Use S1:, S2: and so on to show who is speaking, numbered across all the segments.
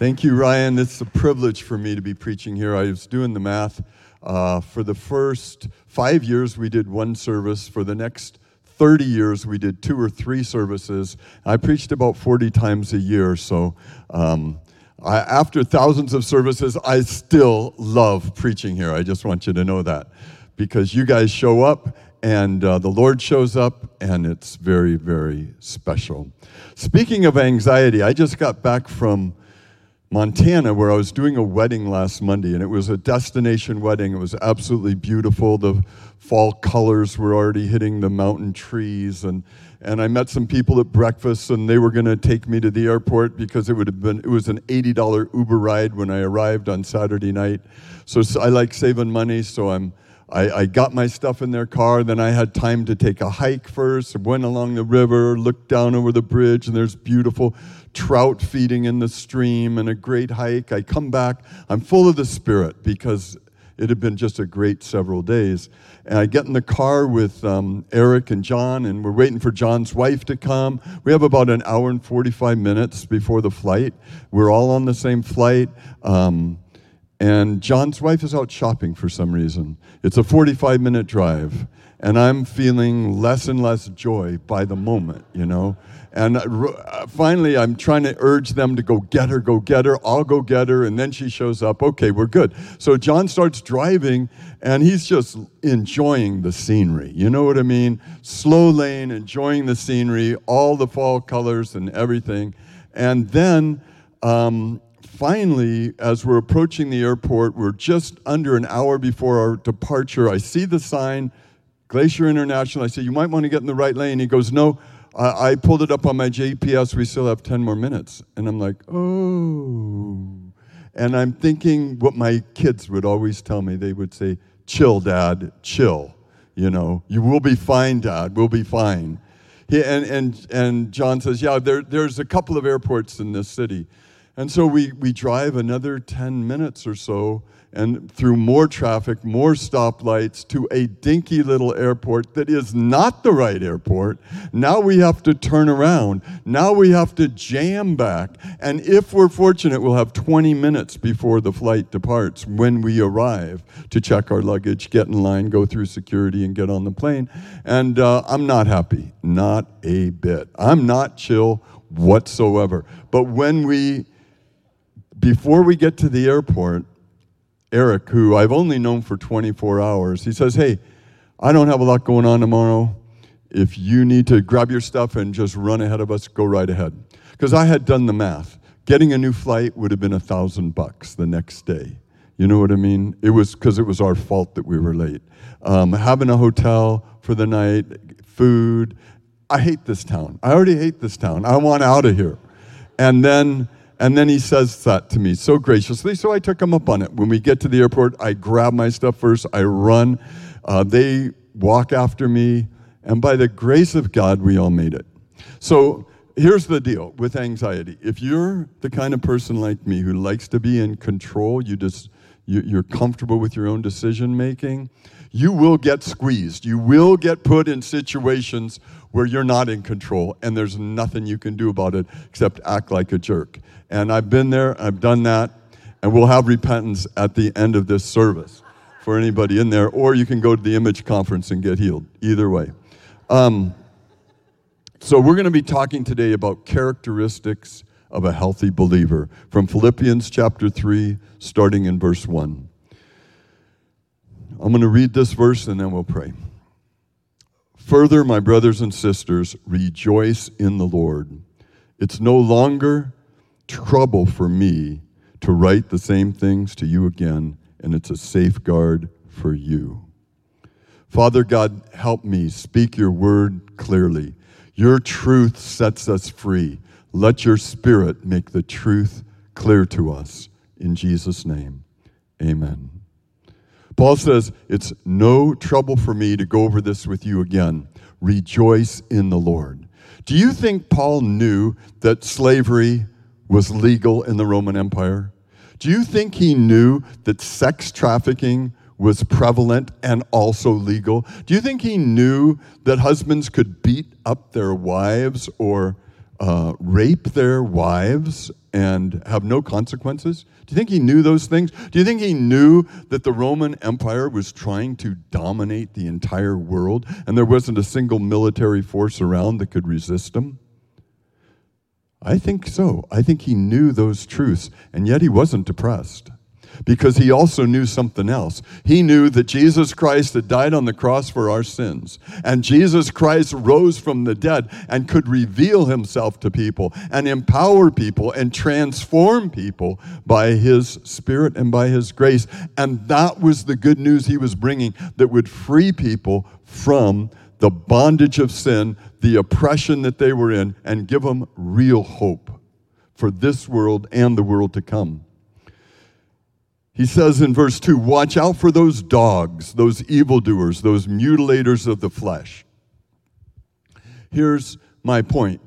S1: Thank you, Ryan. It's a privilege for me to be preaching here. I was doing the math. Uh, for the first five years, we did one service. For the next 30 years, we did two or three services. I preached about 40 times a year. So, um, I, after thousands of services, I still love preaching here. I just want you to know that because you guys show up and uh, the Lord shows up, and it's very, very special. Speaking of anxiety, I just got back from Montana, where I was doing a wedding last Monday, and it was a destination wedding. It was absolutely beautiful. The fall colors were already hitting the mountain trees, and and I met some people at breakfast, and they were going to take me to the airport because it would have been it was an eighty dollar Uber ride when I arrived on Saturday night. So, so I like saving money, so I'm. I, I, got my stuff in their car. Then I had time to take a hike first. Went along the river, looked down over the bridge, and there's beautiful trout feeding in the stream and a great hike. I come back, I'm full of the Spirit because it had been just a great several days. And I get in the car with um, Eric and John, and we're waiting for John's wife to come. We have about an hour and 45 minutes before the flight. We're all on the same flight. Um, and John's wife is out shopping for some reason. It's a 45 minute drive, and I'm feeling less and less joy by the moment, you know. And uh, finally, I'm trying to urge them to go get her, go get her. I'll go get her. And then she shows up. Okay, we're good. So John starts driving, and he's just enjoying the scenery. You know what I mean? Slow lane, enjoying the scenery, all the fall colors and everything. And then um, finally, as we're approaching the airport, we're just under an hour before our departure. I see the sign, Glacier International. I say, You might want to get in the right lane. He goes, No. I, I pulled it up on my GPS. We still have 10 more minutes. And I'm like, oh. And I'm thinking what my kids would always tell me. They would say, chill, dad, chill. You know, you will be fine, dad, we'll be fine. He, and, and, and John says, yeah, there, there's a couple of airports in this city. And so we, we drive another 10 minutes or so and through more traffic, more stoplights to a dinky little airport that is not the right airport. Now we have to turn around. Now we have to jam back. And if we're fortunate, we'll have 20 minutes before the flight departs when we arrive to check our luggage, get in line, go through security, and get on the plane. And uh, I'm not happy, not a bit. I'm not chill whatsoever. But when we, before we get to the airport, Eric, who I've only known for 24 hours, he says, Hey, I don't have a lot going on tomorrow. If you need to grab your stuff and just run ahead of us, go right ahead. Because I had done the math. Getting a new flight would have been a thousand bucks the next day. You know what I mean? It was because it was our fault that we were late. Um, having a hotel for the night, food. I hate this town. I already hate this town. I want out of here. And then and then he says that to me so graciously. So I took him up on it. When we get to the airport, I grab my stuff first, I run. Uh, they walk after me. And by the grace of God, we all made it. So here's the deal with anxiety. If you're the kind of person like me who likes to be in control, you just you're comfortable with your own decision making, you will get squeezed. You will get put in situations where you're not in control and there's nothing you can do about it except act like a jerk. And I've been there, I've done that, and we'll have repentance at the end of this service for anybody in there, or you can go to the image conference and get healed. Either way. Um, so, we're going to be talking today about characteristics of a healthy believer from Philippians chapter 3, starting in verse 1. I'm going to read this verse and then we'll pray. Further, my brothers and sisters, rejoice in the Lord. It's no longer trouble for me to write the same things to you again, and it's a safeguard for you. Father God, help me speak your word clearly. Your truth sets us free. Let your spirit make the truth clear to us. In Jesus' name, amen. Paul says, It's no trouble for me to go over this with you again. Rejoice in the Lord. Do you think Paul knew that slavery was legal in the Roman Empire? Do you think he knew that sex trafficking was prevalent and also legal? Do you think he knew that husbands could beat up their wives or uh, rape their wives and have no consequences? Do you think he knew those things? Do you think he knew that the Roman Empire was trying to dominate the entire world and there wasn't a single military force around that could resist him? I think so. I think he knew those truths, and yet he wasn't depressed because he also knew something else. He knew that Jesus Christ had died on the cross for our sins, and Jesus Christ rose from the dead and could reveal himself to people and empower people and transform people by his spirit and by his grace. And that was the good news he was bringing that would free people from the bondage of sin, the oppression that they were in, and give them real hope for this world and the world to come. He says in verse 2 Watch out for those dogs, those evildoers, those mutilators of the flesh. Here's my point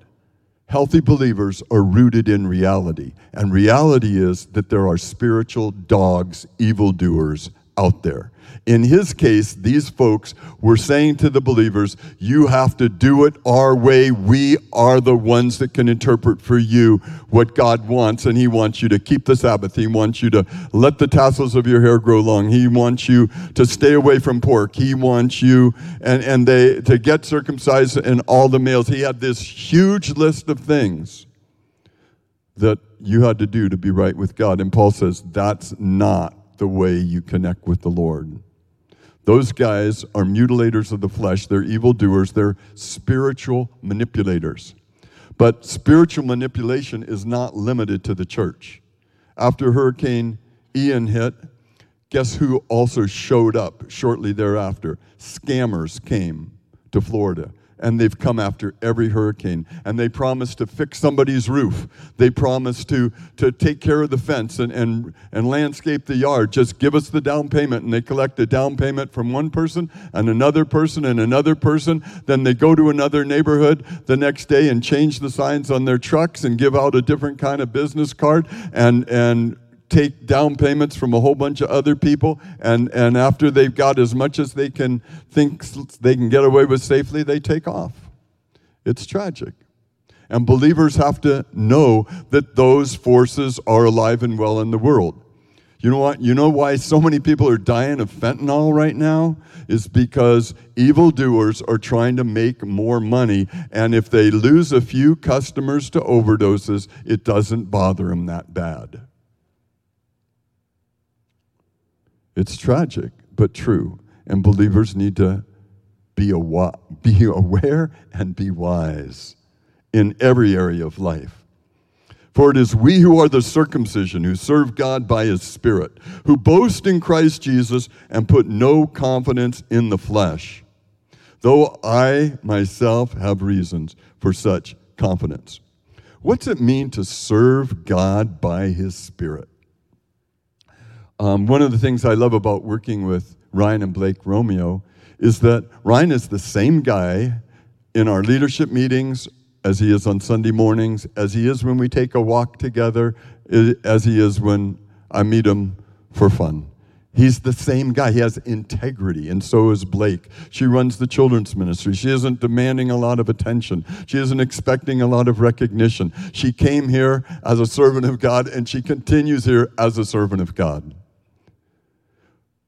S1: healthy believers are rooted in reality. And reality is that there are spiritual dogs, evildoers out there. In his case, these folks were saying to the believers, You have to do it our way. We are the ones that can interpret for you what God wants. And he wants you to keep the Sabbath. He wants you to let the tassels of your hair grow long. He wants you to stay away from pork. He wants you and, and they to get circumcised and all the males. He had this huge list of things that you had to do to be right with God. And Paul says, That's not the way you connect with the Lord. Those guys are mutilators of the flesh, they're evildoers, they're spiritual manipulators. But spiritual manipulation is not limited to the church. After Hurricane Ian hit, guess who also showed up shortly thereafter? Scammers came to Florida and they've come after every hurricane. And they promise to fix somebody's roof. They promise to, to take care of the fence and, and, and landscape the yard. Just give us the down payment. And they collect the down payment from one person and another person and another person. Then they go to another neighborhood the next day and change the signs on their trucks and give out a different kind of business card and, and take down payments from a whole bunch of other people, and, and after they've got as much as they can think they can get away with safely, they take off. It's tragic. And believers have to know that those forces are alive and well in the world. You know what? You know why so many people are dying of fentanyl right now? Is because evildoers are trying to make more money. And if they lose a few customers to overdoses, it doesn't bother them that bad. It's tragic, but true. And believers need to be, be aware and be wise in every area of life. For it is we who are the circumcision, who serve God by his Spirit, who boast in Christ Jesus and put no confidence in the flesh, though I myself have reasons for such confidence. What's it mean to serve God by his Spirit? Um, one of the things I love about working with Ryan and Blake Romeo is that Ryan is the same guy in our leadership meetings as he is on Sunday mornings, as he is when we take a walk together, as he is when I meet him for fun. He's the same guy. He has integrity, and so is Blake. She runs the children's ministry. She isn't demanding a lot of attention. She isn't expecting a lot of recognition. She came here as a servant of God, and she continues here as a servant of God.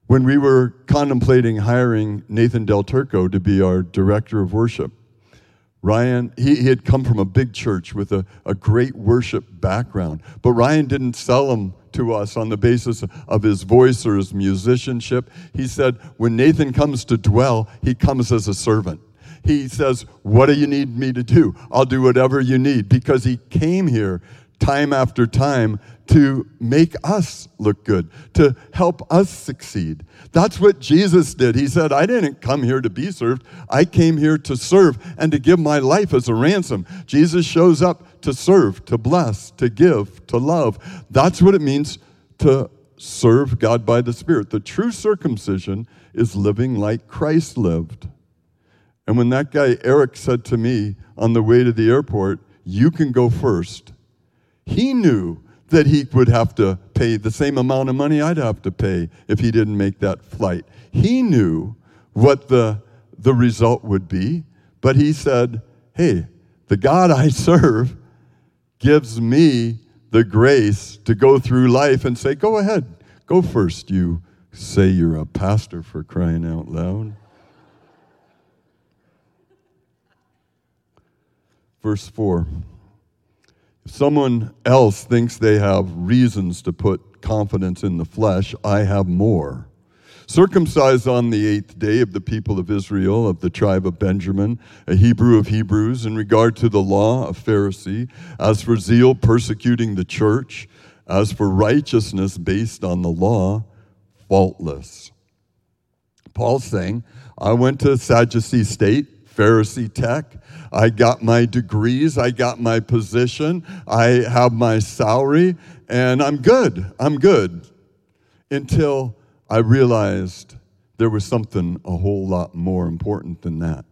S1: When we were contemplating hiring Nathan Del Turco to be our director of worship, Ryan, he, he had come from a big church with a, a great worship background, but Ryan didn't sell him to us on the basis of his voice or his musicianship. He said, when Nathan comes to dwell, he comes as a servant. He says, What do you need me to do? I'll do whatever you need because he came here time after time to make us look good, to help us succeed. That's what Jesus did. He said, I didn't come here to be served, I came here to serve and to give my life as a ransom. Jesus shows up to serve, to bless, to give, to love. That's what it means to serve God by the Spirit. The true circumcision is living like Christ lived. And when that guy Eric said to me on the way to the airport, You can go first he knew that he would have to pay the same amount of money I'd have to pay if he didn't make that flight. He knew what the, the result would be, but he said, Hey, the God I serve gives me the grace to go through life and say, Go ahead, go first. You say you're a pastor for crying out loud. Verse 4 If someone else thinks they have reasons to put confidence in the flesh, I have more. Circumcised on the eighth day of the people of Israel, of the tribe of Benjamin, a Hebrew of Hebrews, in regard to the law, a Pharisee, as for zeal, persecuting the church, as for righteousness based on the law, faultless. Paul's saying, I went to Sadducee State, Pharisee Tech. I got my degrees, I got my position, I have my salary, and I'm good. I'm good. Until I realized there was something a whole lot more important than that.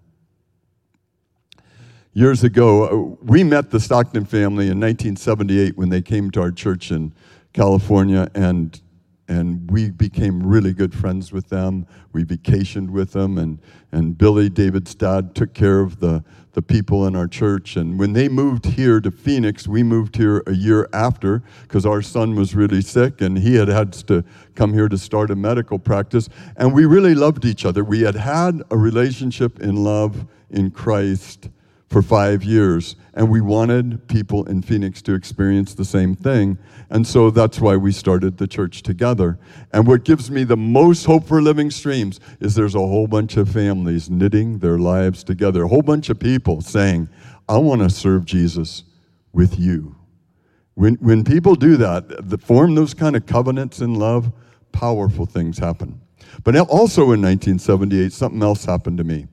S1: Years ago, uh, we met the Stockton family in 1978 when they came to our church in California, and and we became really good friends with them. We vacationed with them, and, and Billy, David's dad, took care of the, the people in our church. And when they moved here to Phoenix, we moved here a year after because our son was really sick, and he had had to come here to start a medical practice. And we really loved each other. We had had a relationship in love in Christ for five years, and we wanted people in Phoenix to experience the same thing. And so that's why we started the church together. And what gives me the most hope for living streams is there's a whole bunch of families knitting their lives together, a whole bunch of people saying, I want to serve Jesus with you. When, when people do that, the, form those kind of covenants in love, powerful things happen. But also in 1978, something else happened to me.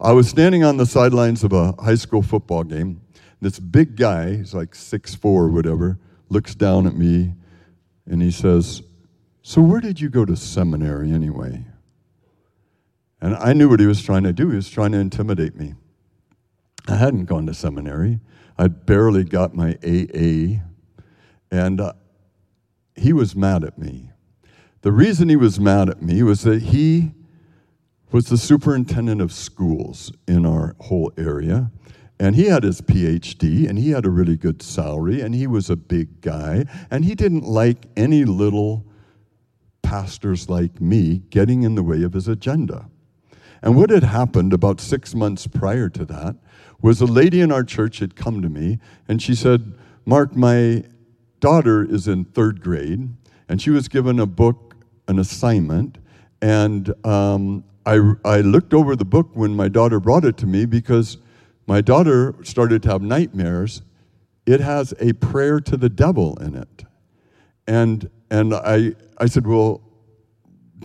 S1: I was standing on the sidelines of a high school football game. This big guy, he's like six four or whatever, looks down at me and he says, So, where did you go to seminary anyway? And I knew what he was trying to do. He was trying to intimidate me. I hadn't gone to seminary, I'd barely got my AA, and uh, he was mad at me. The reason he was mad at me was that he was the superintendent of schools in our whole area. And he had his PhD and he had a really good salary and he was a big guy and he didn't like any little pastors like me getting in the way of his agenda. And what had happened about six months prior to that was a lady in our church had come to me and she said, Mark, my daughter is in third grade and she was given a book, an assignment, and um, I, I looked over the book when my daughter brought it to me because my daughter started to have nightmares. It has a prayer to the devil in it. And, and I, I said, Well,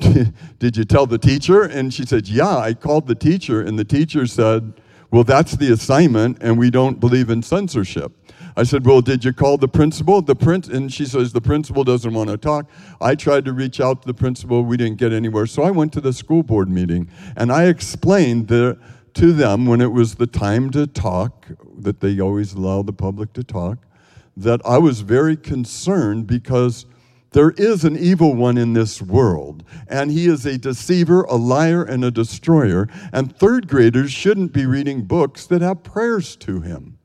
S1: did you tell the teacher? And she said, Yeah, I called the teacher, and the teacher said, Well, that's the assignment, and we don't believe in censorship. I said, Well, did you call the principal? The prince and she says the principal doesn't want to talk. I tried to reach out to the principal, we didn't get anywhere. So I went to the school board meeting and I explained the, to them when it was the time to talk, that they always allow the public to talk, that I was very concerned because there is an evil one in this world, and he is a deceiver, a liar, and a destroyer. And third graders shouldn't be reading books that have prayers to him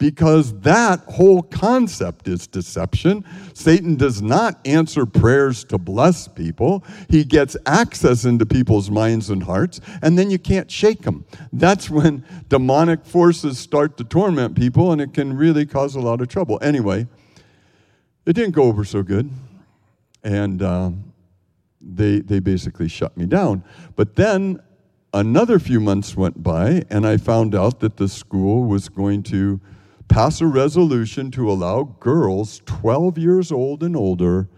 S1: because that whole concept is deception. Satan does not answer prayers to bless people, he gets access into people's minds and hearts, and then you can't shake them. That's when demonic forces start to torment people, and it can really cause a lot of trouble. Anyway, it didn't go over so good. And uh, they, they basically shut me down. But then another few months went by, and I found out that the school was going to pass a resolution to allow girls 12 years old and older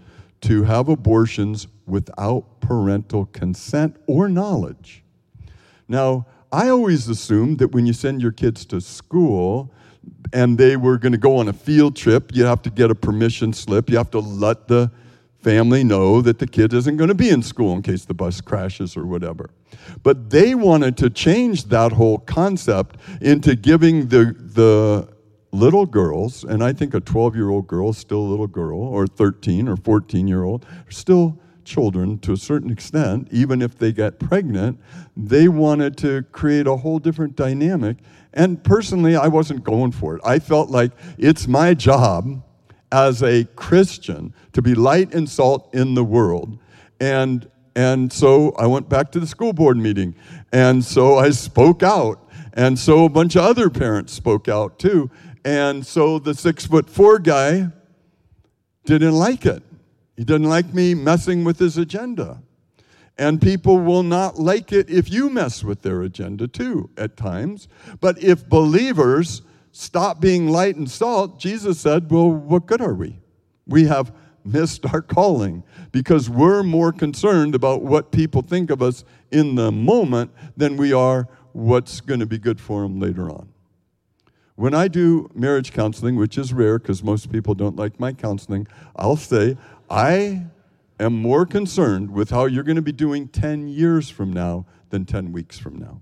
S1: to have abortions without parental consent or knowledge. Now, I always assumed that when you send your kids to school and they were going to go on a field trip, you have to get a permission slip. You have to let the family know that the kid isn't going to be in school in case the bus crashes or whatever. But they wanted to change that whole concept into giving the, the little girls, and I think a 12 year old girl is still a little girl, or 13 or 14 year old, are still children to a certain extent, even if they get pregnant, they wanted to create a whole different dynamic. And personally, I wasn't going for it. I felt like it's my job as a Christian to be light and salt in the world. And, and so I went back to the school board meeting. And so I spoke out. And so a bunch of other parents spoke out too. And so the six foot four guy didn't like it. He didn't like me messing with his agenda. And people will not like it if you mess with their agenda too at times. But if believers stop being light and salt, Jesus said, Well, what good are we? We have missed our calling because we're more concerned about what people think of us in the moment than we are what's going to be good for them later on. When I do marriage counseling, which is rare because most people don't like my counseling, I'll say, I am more concerned with how you're going to be doing 10 years from now than 10 weeks from now.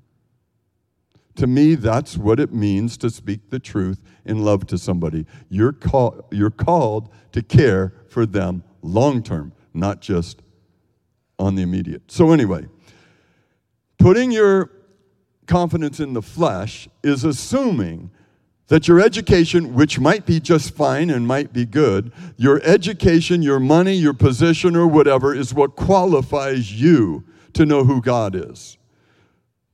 S1: To me, that's what it means to speak the truth in love to somebody. You're, call, you're called to care for them long term, not just on the immediate. So, anyway, putting your confidence in the flesh is assuming that your education, which might be just fine and might be good, your education, your money, your position, or whatever, is what qualifies you to know who God is.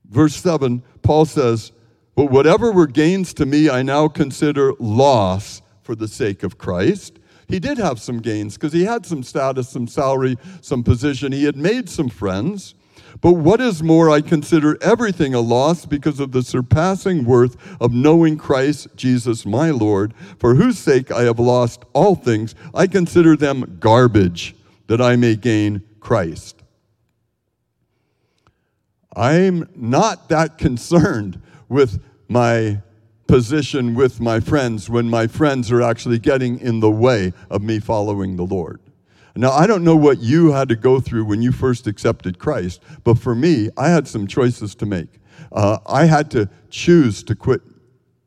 S1: Verse 7, Paul says, But whatever were gains to me, I now consider loss for the sake of Christ. He did have some gains because he had some status, some salary, some position. He had made some friends. But what is more, I consider everything a loss because of the surpassing worth of knowing Christ Jesus my Lord, for whose sake I have lost all things. I consider them garbage that I may gain Christ. I'm not that concerned with my position with my friends when my friends are actually getting in the way of me following the Lord. Now, I don't know what you had to go through when you first accepted Christ, but for me, I had some choices to make. Uh, I had to choose to quit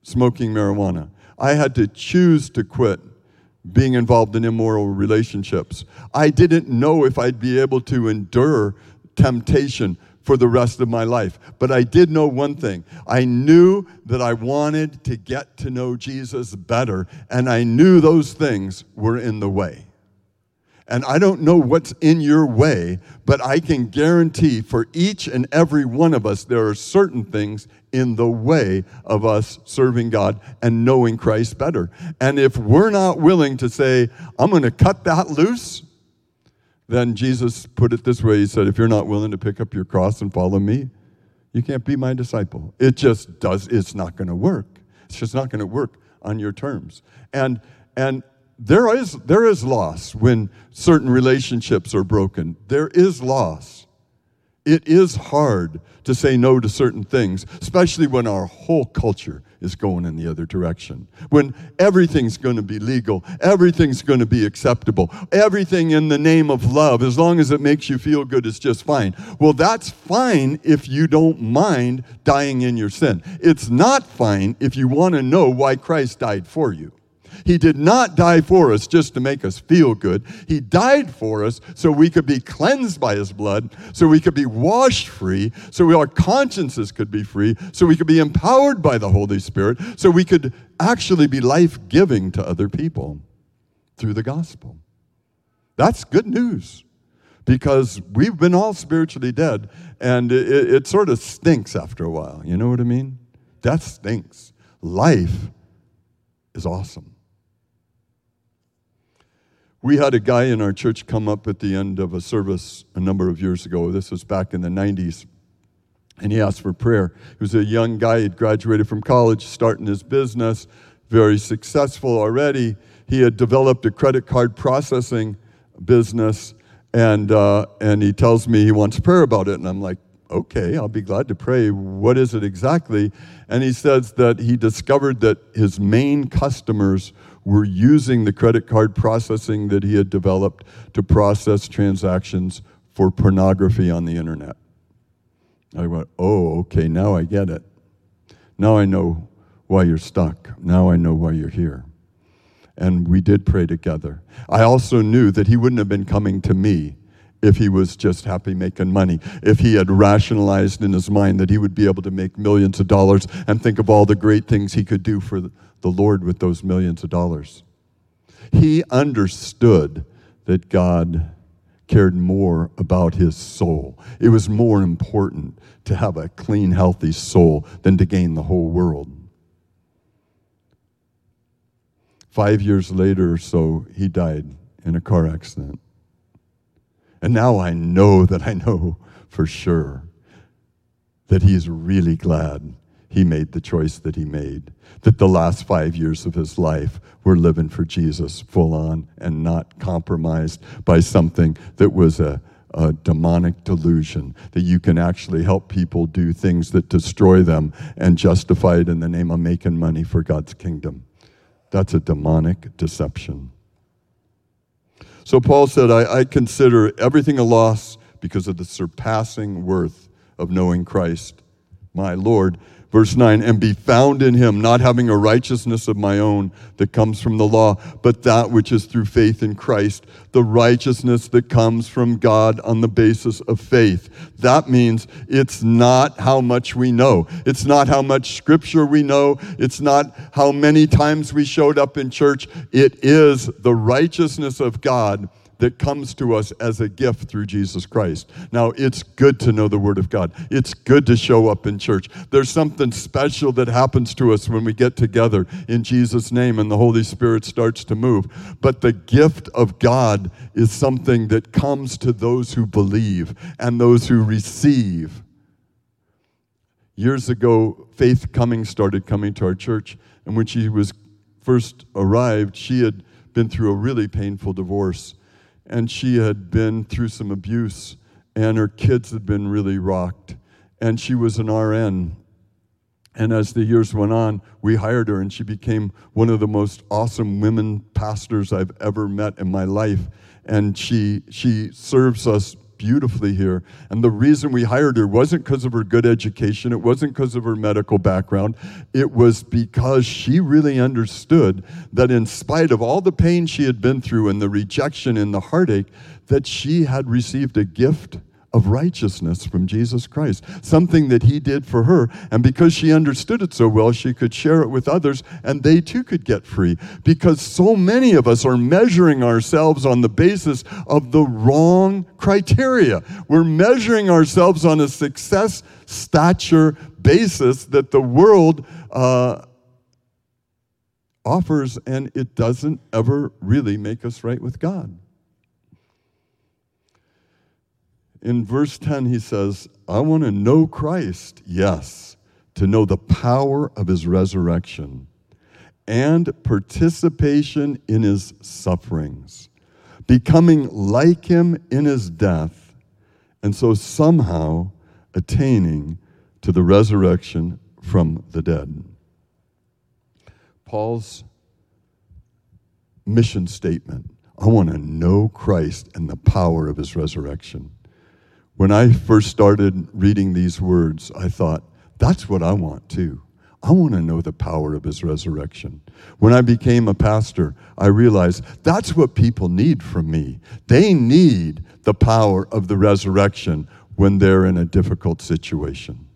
S1: smoking marijuana. I had to choose to quit being involved in immoral relationships. I didn't know if I'd be able to endure temptation for the rest of my life. But I did know one thing I knew that I wanted to get to know Jesus better, and I knew those things were in the way. And I don't know what's in your way, but I can guarantee for each and every one of us, there are certain things in the way of us serving God and knowing Christ better. And if we're not willing to say, I'm going to cut that loose, then Jesus put it this way He said, If you're not willing to pick up your cross and follow me, you can't be my disciple. It just does, it's not going to work. It's just not going to work on your terms. And, and there is, there is loss when certain relationships are broken. There is loss. It is hard to say no to certain things, especially when our whole culture is going in the other direction. When everything's going to be legal, everything's going to be acceptable, everything in the name of love, as long as it makes you feel good, is just fine. Well, that's fine if you don't mind dying in your sin. It's not fine if you want to know why Christ died for you. He did not die for us just to make us feel good. He died for us so we could be cleansed by His blood, so we could be washed free, so our consciences could be free, so we could be empowered by the Holy Spirit, so we could actually be life giving to other people through the gospel. That's good news because we've been all spiritually dead and it, it, sort of stinks after a while. You know what I mean? Death stinks. Life is awesome. We had a guy in our church come up at the end of a service a number of years ago. This was back in the 90s. And he asked for prayer. He was a young guy. He'd graduated from college, starting his business, very successful already. He had developed a credit card processing business, and, uh, and he tells me he wants prayer about it. And I'm like, okay, I'll be glad to pray. What is it exactly? And he says that he discovered that his main customers were using the credit card processing that he had developed to process transactions for pornography on the internet. I went, oh, okay, now I get it. Now I know why you're stuck. Now I know why you're here. And we did pray together. I also knew that he wouldn't have been coming to me if he was just happy making money, if he had rationalized in his mind that he would be able to make millions of dollars and think of all the great things he could do for the Lord with those millions of dollars. He understood that God cared more about his soul. It was more important to have a clean, healthy soul than to gain the whole world. Five years later or so, he died in a car accident. And now I know that I know for sure that he is really glad he made the choice that he made. That the last five years of his life were living for Jesus full on and not compromised by something that was a, a demonic delusion. That you can actually help people do things that destroy them and justify it in the name of making money for God's kingdom. That's a demonic deception. So Paul said, I, I consider everything a loss because of the surpassing worth of knowing Christ, my Lord. Verse 9, and be found in him, not having a righteousness of my own that comes from the law, but that which is through faith in Christ, the righteousness that comes from God on the basis of faith. That means it's not how much we know. It's not how much scripture we know. It's not how many times we showed up in church. It is the righteousness of God that comes to us as a gift through Jesus Christ. Now, it's good to know the Word of God. It's good to show up in church. There's something special that happens to us when we get together in Jesus' name and the Holy Spirit starts to move. But the gift of God is something that comes to those who believe and those who receive. Years ago, Faith Cummings started coming to our church, and when she was first arrived, she had been through a really painful divorce and she had been through some abuse, and her kids had been really rocked, and she was an RN. And as the years went on, we hired her, and she became one of the most awesome women pastors I've ever met in my life. And she, she serves us beautifully here. And the reason we hired her wasn't because of her good education, it wasn't because of her medical background. It was because she really understood that in spite of all the pain she had been through and the rejection and the heartache, that she had received a gift of righteousness from Jesus Christ, something that he did for her. And because she understood it so well, she could share it with others and they too could get free. Because so many of us are measuring ourselves on the basis of the wrong criteria. We're measuring ourselves on a success stature basis that the world uh, offers, and it doesn't ever really make us right with God. In verse 10, he says, I want to know Christ, yes, to know the power of his resurrection and participation in his sufferings, becoming like him in his death, and so somehow attaining to the resurrection from the dead. Paul's mission statement I want to know Christ and the power of his resurrection. When I first started reading these words, I thought, that's what I want too. I want to know the power of his resurrection. When I became a pastor, I realized that's what people need from me. They need the power of the resurrection when they're in a difficult situation.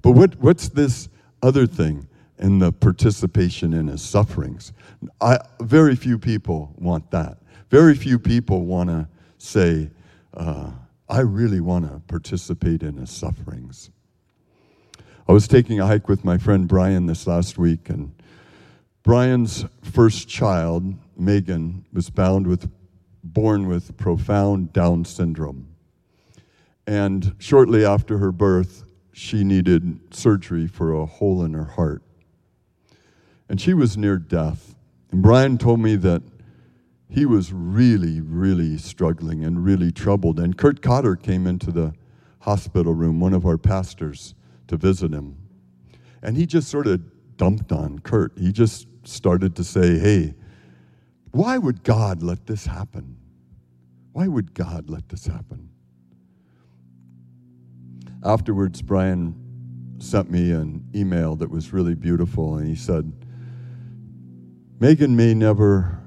S1: But what, what's this other thing in the participation in his sufferings? I, very few people want that. Very few people want to say, uh, I really want to participate in his sufferings. I was taking a hike with my friend Brian this last week, and Brian's first child, Megan, was bound with, born with profound Down syndrome. And shortly after her birth, she needed surgery for a hole in her heart. And she was near death. And Brian told me that he was really, really struggling and really troubled. And Kurt Cotter came into the hospital room, one of our pastors, to visit him. And he just sort of dumped on Kurt. He just started to say, Hey, why would God let this happen? Why would God let this happen? Afterwards, Brian sent me an email that was really beautiful, and he said, Megan may never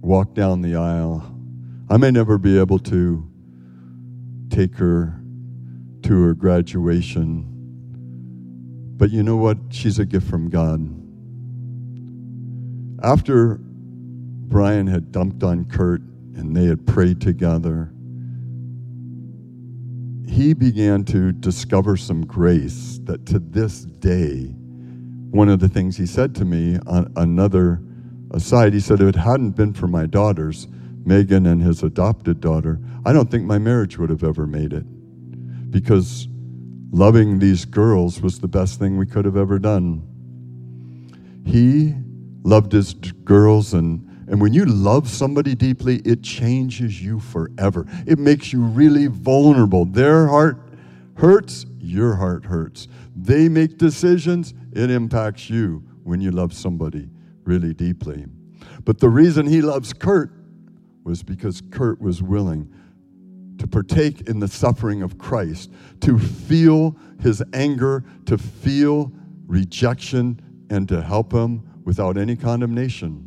S1: walk down the aisle. I may never be able to take her to her graduation. But you know what? She's a gift from God. After Brian had dumped on Kurt and they had prayed together, he began to discover some grace that to this day, one of the things he said to me on another aside, he said, if it hadn't been for my daughters, Megan and his adopted daughter, I don't think my marriage would have ever made it. Because loving these girls was the best thing we could have ever done. He loved his girls and and when you love somebody deeply, it changes you forever. It makes you really vulnerable. Their heart hurts, your heart hurts. They make decisions, it impacts you when you love somebody really deeply. But the reason he loves Kurt was because Kurt was willing to partake in the suffering of Christ, to feel his anger, to feel rejection, and to help him without any condemnation.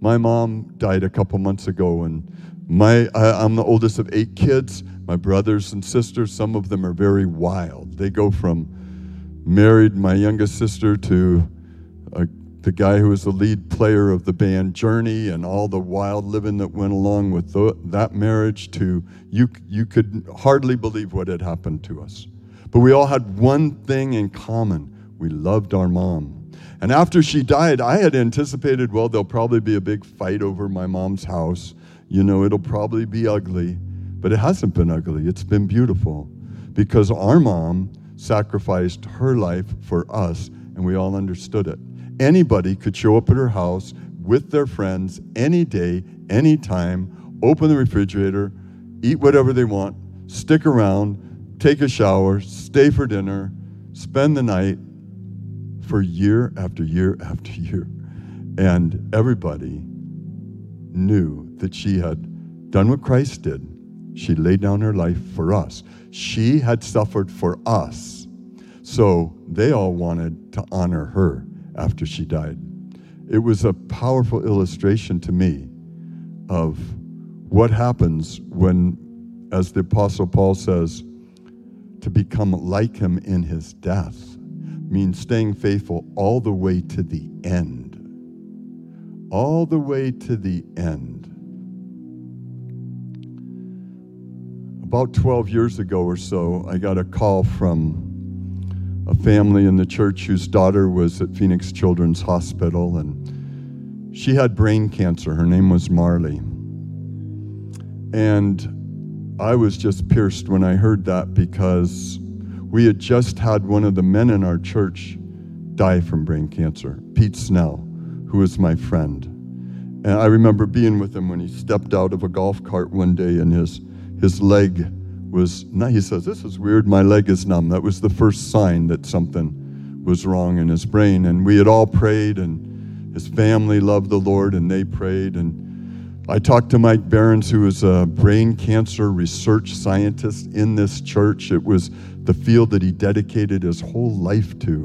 S1: My mom died a couple months ago, and my, I, I'm the oldest of eight kids. My brothers and sisters, some of them are very wild. They go from married my youngest sister to a the guy who was the lead player of the band Journey and all the wild living that went along with the, that marriage to you you could hardly believe what had happened to us. But we all had one thing in common. We loved our mom. And after she died, I had anticipated, well, there'll probably be a big fight over my mom's house. You know, it'll probably be ugly. But it hasn't been ugly. It's been beautiful because our mom sacrificed her life for us and we all understood it. Anybody could show up at her house with their friends any day, any time, open the refrigerator, eat whatever they want, stick around, take a shower, stay for dinner, spend the night for year after year after year. And everybody knew that she had done what Christ did. She laid down her life for us. She had suffered for us. So they all wanted to honor her after she died. It was a powerful illustration to me of what happens when, as the Apostle Paul says, to become like him in his death means staying faithful all the way to the end. All the way to the end. About 12 years ago or so, I got a call from a family in the church whose daughter was at Phoenix Children's Hospital, and she had brain cancer. Her name was Marley. And I was just pierced when I heard that because we had just had one of the men in our church die from brain cancer, Pete Snell, who was my friend. And I remember being with him when he stepped out of a golf cart one day and his, his leg was, he says, This is weird, my leg is numb. That was the first sign that something was wrong in his brain. And we had all prayed, and his family loved the Lord, and they prayed. And I talked to Mike Berens, who is a brain cancer research scientist in this church. It was the field that he dedicated his whole life to.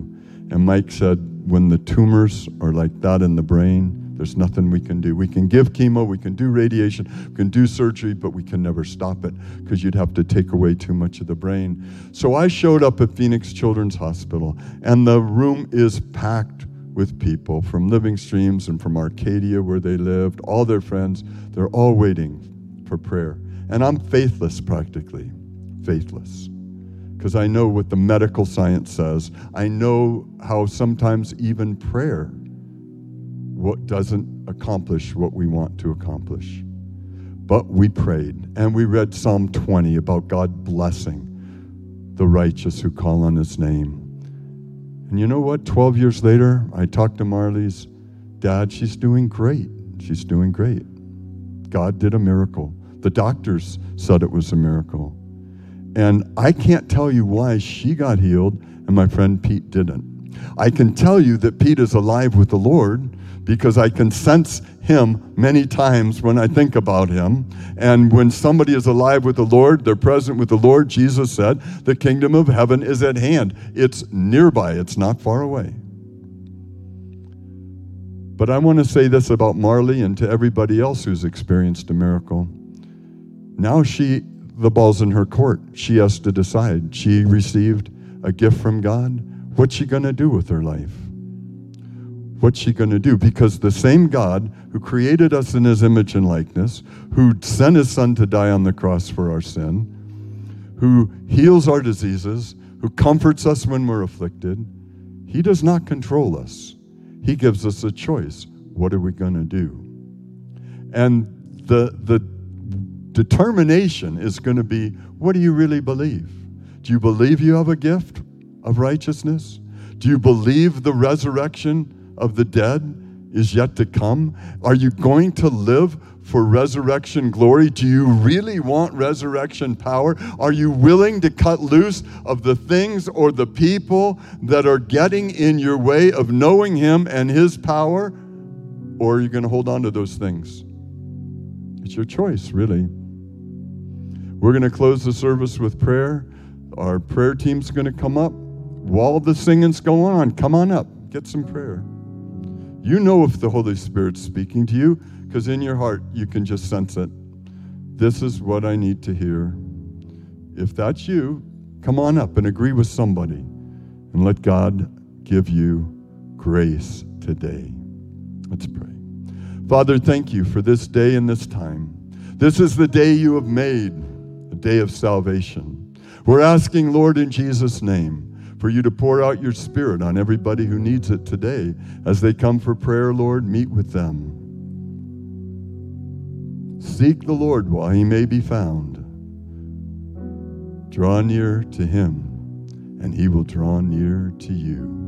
S1: And Mike said, When the tumors are like that in the brain, there's nothing we can do. We can give chemo, we can do radiation, we can do surgery, but we can never stop it because you'd have to take away too much of the brain. So I showed up at Phoenix Children's Hospital, and the room is packed with people from Living Streams and from Arcadia, where they lived, all their friends. They're all waiting for prayer. And I'm faithless practically, faithless because I know what the medical science says. I know how sometimes even prayer what doesn't accomplish what we want to accomplish. But we prayed and we read Psalm 20 about God blessing the righteous who call on his name. And you know what? 12 years later, I talked to Marley's dad. She's doing great. She's doing great. God did a miracle. The doctors said it was a miracle. And I can't tell you why she got healed and my friend Pete didn't. I can tell you that Pete is alive with the Lord because I can sense him many times when I think about him. And when somebody is alive with the Lord, they're present with the Lord, Jesus said, the kingdom of heaven is at hand. It's nearby, it's not far away. But I want to say this about Marley and to everybody else who's experienced a miracle. Now she, the ball's in her court. She has to decide. She received a gift from God. What's she going to do with her life? What's she going to do? Because the same God who created us in his image and likeness, who sent his son to die on the cross for our sin, who heals our diseases, who comforts us when we're afflicted, he does not control us. He gives us a choice. What are we going to do? And the, the determination is going to be what do you really believe? Do you believe you have a gift of righteousness? Do you believe the resurrection of the dead is yet to come? Are you going to live for resurrection glory? Do you really want resurrection power? Are you willing to cut loose of the things or the people that are getting in your way of knowing Him and His power? Or are you going to hold on to those things? It's your choice, really. We're going to close the service with prayer. Our prayer team's going to come up. While the singing's going on, come on up, get some prayer. You know if the Holy Spirit's speaking to you, because in your heart you can just sense it. This is what I need to hear. If that's you, come on up and agree with somebody and let God give you grace today. Let's pray. Father, thank you for this day and this time. This is the day you have made a day of salvation. We're asking, Lord, in Jesus' name, for you to pour out your spirit on everybody who needs it today. As they come for prayer, Lord, meet with them. Seek the Lord while he may be found. Draw near to him, and he will draw near to you.